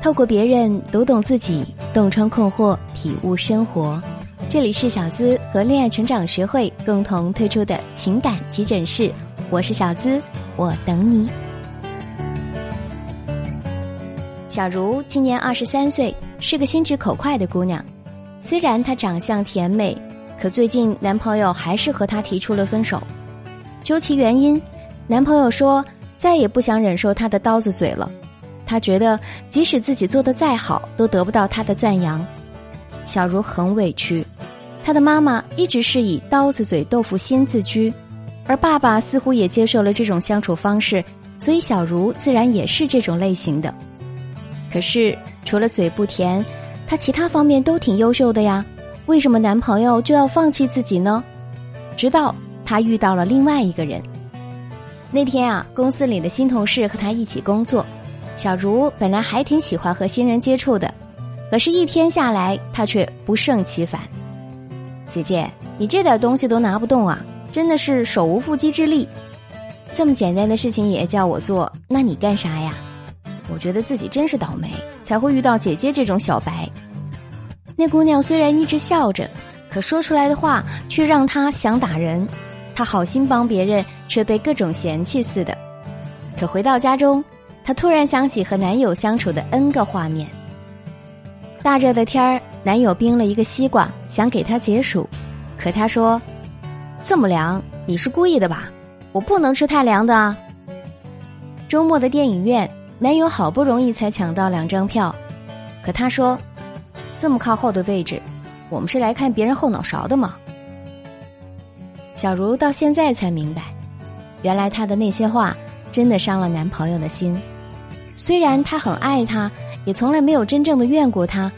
透过别人读懂自己，洞穿困惑，体悟生活。这里是小资和恋爱成长学会共同推出的情感急诊室，我是小资，我等你。小茹今年二十三岁，是个心直口快的姑娘。虽然她长相甜美，可最近男朋友还是和她提出了分手。究其原因，男朋友说再也不想忍受她的刀子嘴了。他觉得，即使自己做的再好，都得不到他的赞扬。小茹很委屈，她的妈妈一直是以刀子嘴豆腐心自居，而爸爸似乎也接受了这种相处方式，所以小茹自然也是这种类型的。可是，除了嘴不甜，她其他方面都挺优秀的呀，为什么男朋友就要放弃自己呢？直到她遇到了另外一个人。那天啊，公司里的新同事和她一起工作。小茹本来还挺喜欢和新人接触的，可是，一天下来，她却不胜其烦。姐姐，你这点东西都拿不动啊，真的是手无缚鸡之力。这么简单的事情也叫我做，那你干啥呀？我觉得自己真是倒霉，才会遇到姐姐这种小白。那姑娘虽然一直笑着，可说出来的话却让她想打人。她好心帮别人，却被各种嫌弃似的。可回到家中。她突然想起和男友相处的 N 个画面。大热的天儿，男友冰了一个西瓜，想给她解暑，可她说：“这么凉，你是故意的吧？我不能吃太凉的啊。”周末的电影院，男友好不容易才抢到两张票，可他说：“这么靠后的位置，我们是来看别人后脑勺的吗？”小茹到现在才明白，原来他的那些话真的伤了男朋友的心。虽然他很爱他，也从来没有真正的怨过他，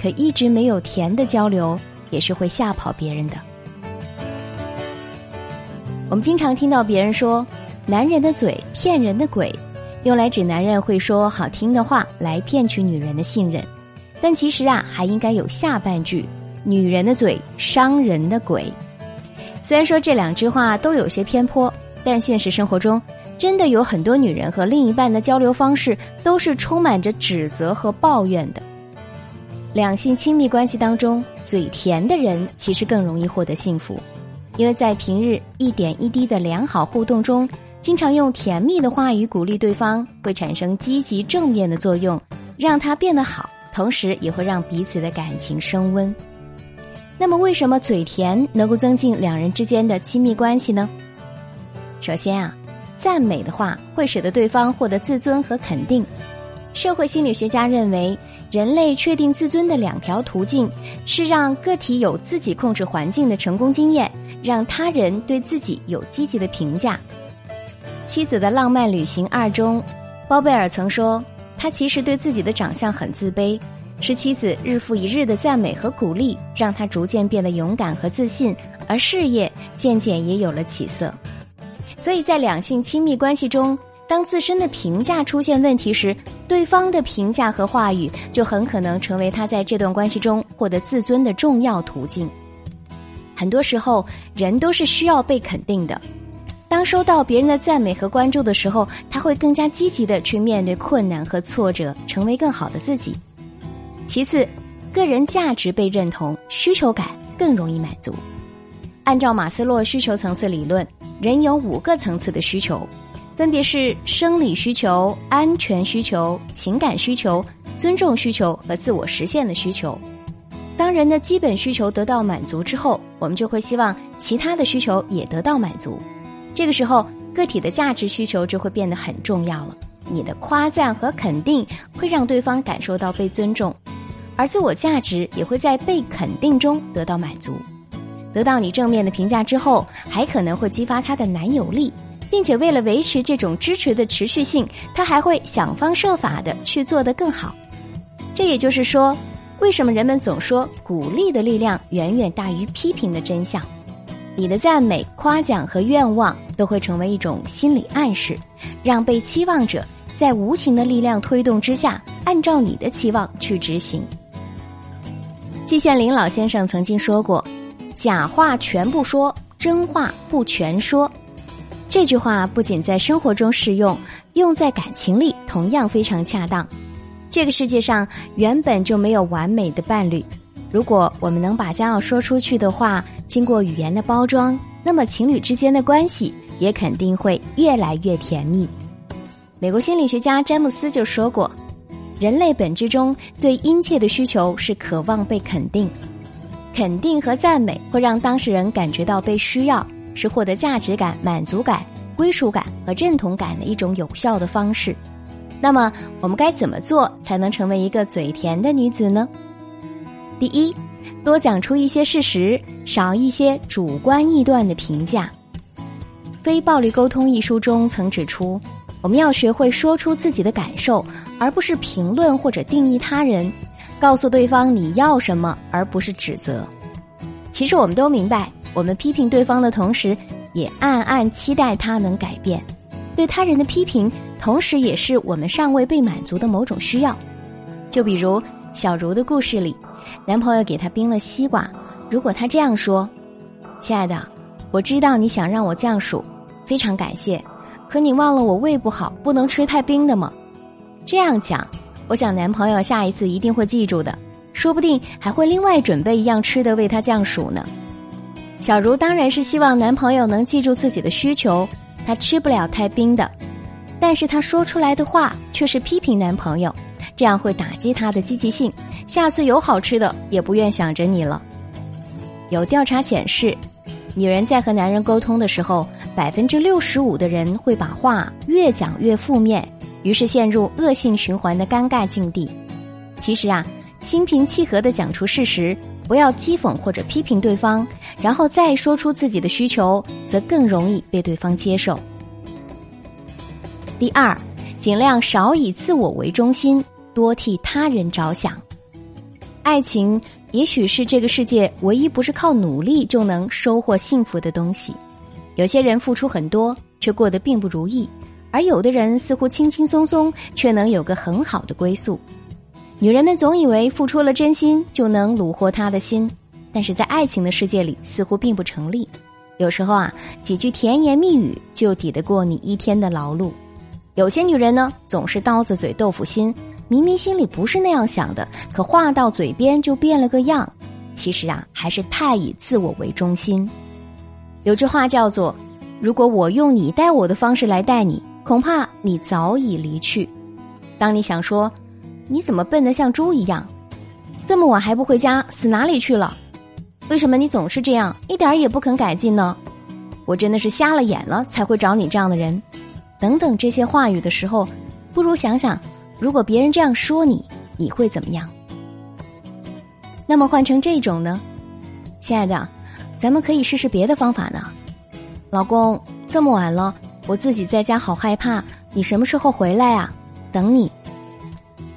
可一直没有甜的交流，也是会吓跑别人的。我们经常听到别人说“男人的嘴骗人的鬼”，用来指男人会说好听的话来骗取女人的信任，但其实啊，还应该有下半句“女人的嘴伤人的鬼”。虽然说这两句话都有些偏颇，但现实生活中。真的有很多女人和另一半的交流方式都是充满着指责和抱怨的。两性亲密关系当中，嘴甜的人其实更容易获得幸福，因为在平日一点一滴的良好互动中，经常用甜蜜的话语鼓励对方，会产生积极正面的作用，让他变得好，同时也会让彼此的感情升温。那么，为什么嘴甜能够增进两人之间的亲密关系呢？首先啊。赞美的话会使得对方获得自尊和肯定。社会心理学家认为，人类确定自尊的两条途径是让个体有自己控制环境的成功经验，让他人对自己有积极的评价。《妻子的浪漫旅行二》中，包贝尔曾说，他其实对自己的长相很自卑，是妻子日复一日的赞美和鼓励，让他逐渐变得勇敢和自信，而事业渐渐也有了起色。所以在两性亲密关系中，当自身的评价出现问题时，对方的评价和话语就很可能成为他在这段关系中获得自尊的重要途径。很多时候，人都是需要被肯定的。当收到别人的赞美和关注的时候，他会更加积极的去面对困难和挫折，成为更好的自己。其次，个人价值被认同，需求感更容易满足。按照马斯洛需求层次理论。人有五个层次的需求，分别是生理需求、安全需求、情感需求、尊重需求和自我实现的需求。当人的基本需求得到满足之后，我们就会希望其他的需求也得到满足。这个时候，个体的价值需求就会变得很重要了。你的夸赞和肯定会让对方感受到被尊重，而自我价值也会在被肯定中得到满足。得到你正面的评价之后，还可能会激发他的男友力，并且为了维持这种支持的持续性，他还会想方设法的去做得更好。这也就是说，为什么人们总说鼓励的力量远远大于批评的真相？你的赞美、夸奖和愿望都会成为一种心理暗示，让被期望者在无形的力量推动之下，按照你的期望去执行。季羡林老先生曾经说过。假话全不说，真话不全说。这句话不仅在生活中适用，用在感情里同样非常恰当。这个世界上原本就没有完美的伴侣。如果我们能把将要说出去的话经过语言的包装，那么情侣之间的关系也肯定会越来越甜蜜。美国心理学家詹姆斯就说过：“人类本质中最殷切的需求是渴望被肯定，肯定和赞美会让当事人感觉到被需要，是获得价值感、满足感、归属感和认同感的一种有效的方式。那么，我们该怎么做才能成为一个嘴甜的女子呢？”第一，多讲出一些事实，少一些主观臆断的评价。《非暴力沟通》一书中曾指出，我们要学会说出自己的感受，而不是评论或者定义他人，告诉对方你要什么，而不是指责。其实我们都明白，我们批评对方的同时，也暗暗期待他能改变。对他人的批评，同时也是我们尚未被满足的某种需要。就比如小茹的故事里。男朋友给她冰了西瓜，如果他这样说：“亲爱的，我知道你想让我降暑，非常感谢，可你忘了我胃不好，不能吃太冰的吗？”这样讲，我想男朋友下一次一定会记住的，说不定还会另外准备一样吃的为他降暑呢。小茹当然是希望男朋友能记住自己的需求，她吃不了太冰的，但是她说出来的话却是批评男朋友，这样会打击他的积极性。下次有好吃的也不愿想着你了。有调查显示，女人在和男人沟通的时候，百分之六十五的人会把话越讲越负面，于是陷入恶性循环的尴尬境地。其实啊，心平气和的讲出事实，不要讥讽或者批评对方，然后再说出自己的需求，则更容易被对方接受。第二，尽量少以自我为中心，多替他人着想。爱情也许是这个世界唯一不是靠努力就能收获幸福的东西。有些人付出很多，却过得并不如意；而有的人似乎轻轻松松，却能有个很好的归宿。女人们总以为付出了真心就能虏获他的心，但是在爱情的世界里似乎并不成立。有时候啊，几句甜言蜜语就抵得过你一天的劳碌。有些女人呢，总是刀子嘴豆腐心。明明心里不是那样想的，可话到嘴边就变了个样。其实啊，还是太以自我为中心。有句话叫做：“如果我用你待我的方式来待你，恐怕你早已离去。”当你想说：“你怎么笨得像猪一样？这么晚还不回家，死哪里去了？为什么你总是这样，一点也不肯改进呢？我真的是瞎了眼了，才会找你这样的人。”等等这些话语的时候，不如想想。如果别人这样说你，你会怎么样？那么换成这种呢？亲爱的，咱们可以试试别的方法呢。老公，这么晚了，我自己在家好害怕，你什么时候回来啊？等你。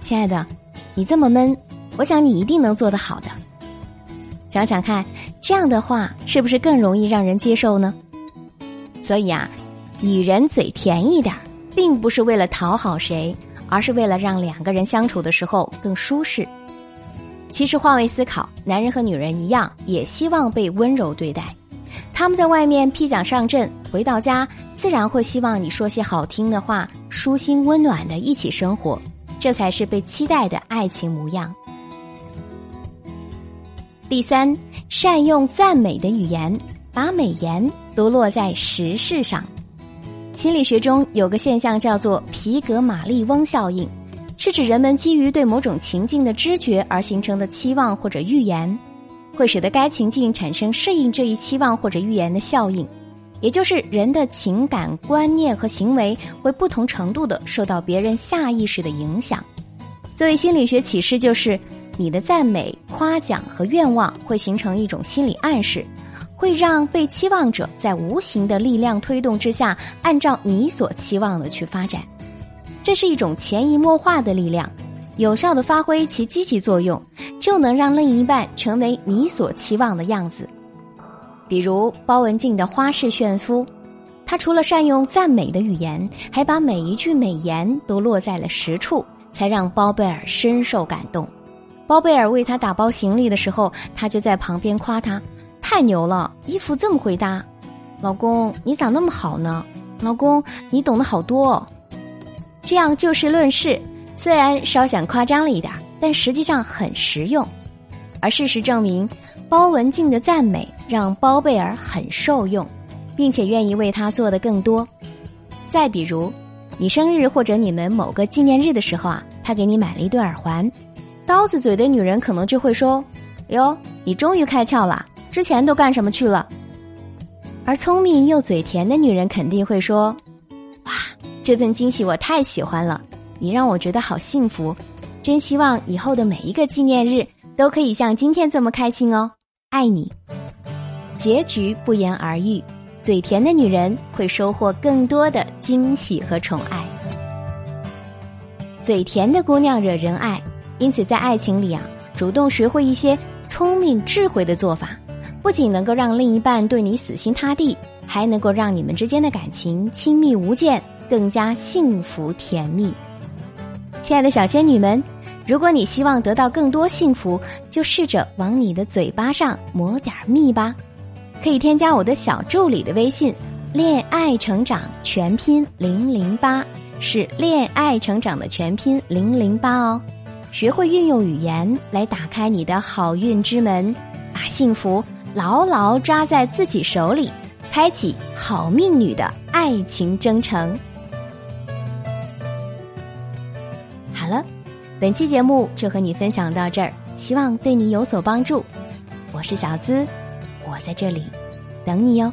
亲爱的，你这么闷，我想你一定能做得好的。想想看，这样的话是不是更容易让人接受呢？所以啊，女人嘴甜一点，并不是为了讨好谁。而是为了让两个人相处的时候更舒适。其实换位思考，男人和女人一样，也希望被温柔对待。他们在外面披甲上阵，回到家自然会希望你说些好听的话，舒心温暖的一起生活，这才是被期待的爱情模样。第三，善用赞美的语言，把美言都落在实事上。心理学中有个现象叫做皮格马利翁效应，是指人们基于对某种情境的知觉而形成的期望或者预言，会使得该情境产生适应这一期望或者预言的效应，也就是人的情感观念和行为会不同程度的受到别人下意识的影响。作为心理学启示，就是你的赞美、夸奖和愿望会形成一种心理暗示。会让被期望者在无形的力量推动之下，按照你所期望的去发展，这是一种潜移默化的力量，有效的发挥其积极作用，就能让另一半成为你所期望的样子。比如包文婧的花式炫夫，他除了善用赞美的语言，还把每一句美言都落在了实处，才让包贝尔深受感动。包贝尔为他打包行李的时候，他就在旁边夸他。太牛了，衣服这么会搭，老公你咋那么好呢？老公你懂得好多，哦这样就事论事，虽然稍显夸张了一点，但实际上很实用。而事实证明，包文婧的赞美让包贝尔很受用，并且愿意为他做的更多。再比如，你生日或者你们某个纪念日的时候啊，他给你买了一对耳环，刀子嘴的女人可能就会说：“哟，你终于开窍了，之前都干什么去了？”而聪明又嘴甜的女人肯定会说：“哇，这份惊喜我太喜欢了，你让我觉得好幸福，真希望以后的每一个纪念日。”都可以像今天这么开心哦，爱你。结局不言而喻，嘴甜的女人会收获更多的惊喜和宠爱。嘴甜的姑娘惹人爱，因此在爱情里啊，主动学会一些聪明智慧的做法，不仅能够让另一半对你死心塌地，还能够让你们之间的感情亲密无间，更加幸福甜蜜。亲爱的小仙女们。如果你希望得到更多幸福，就试着往你的嘴巴上抹点蜜吧。可以添加我的小助理的微信“恋爱成长全拼零零八”，是“恋爱成长”的全拼零零八哦。学会运用语言来打开你的好运之门，把幸福牢牢抓在自己手里，开启好命女的爱情征程。好了。本期节目就和你分享到这儿，希望对你有所帮助。我是小资，我在这里等你哟。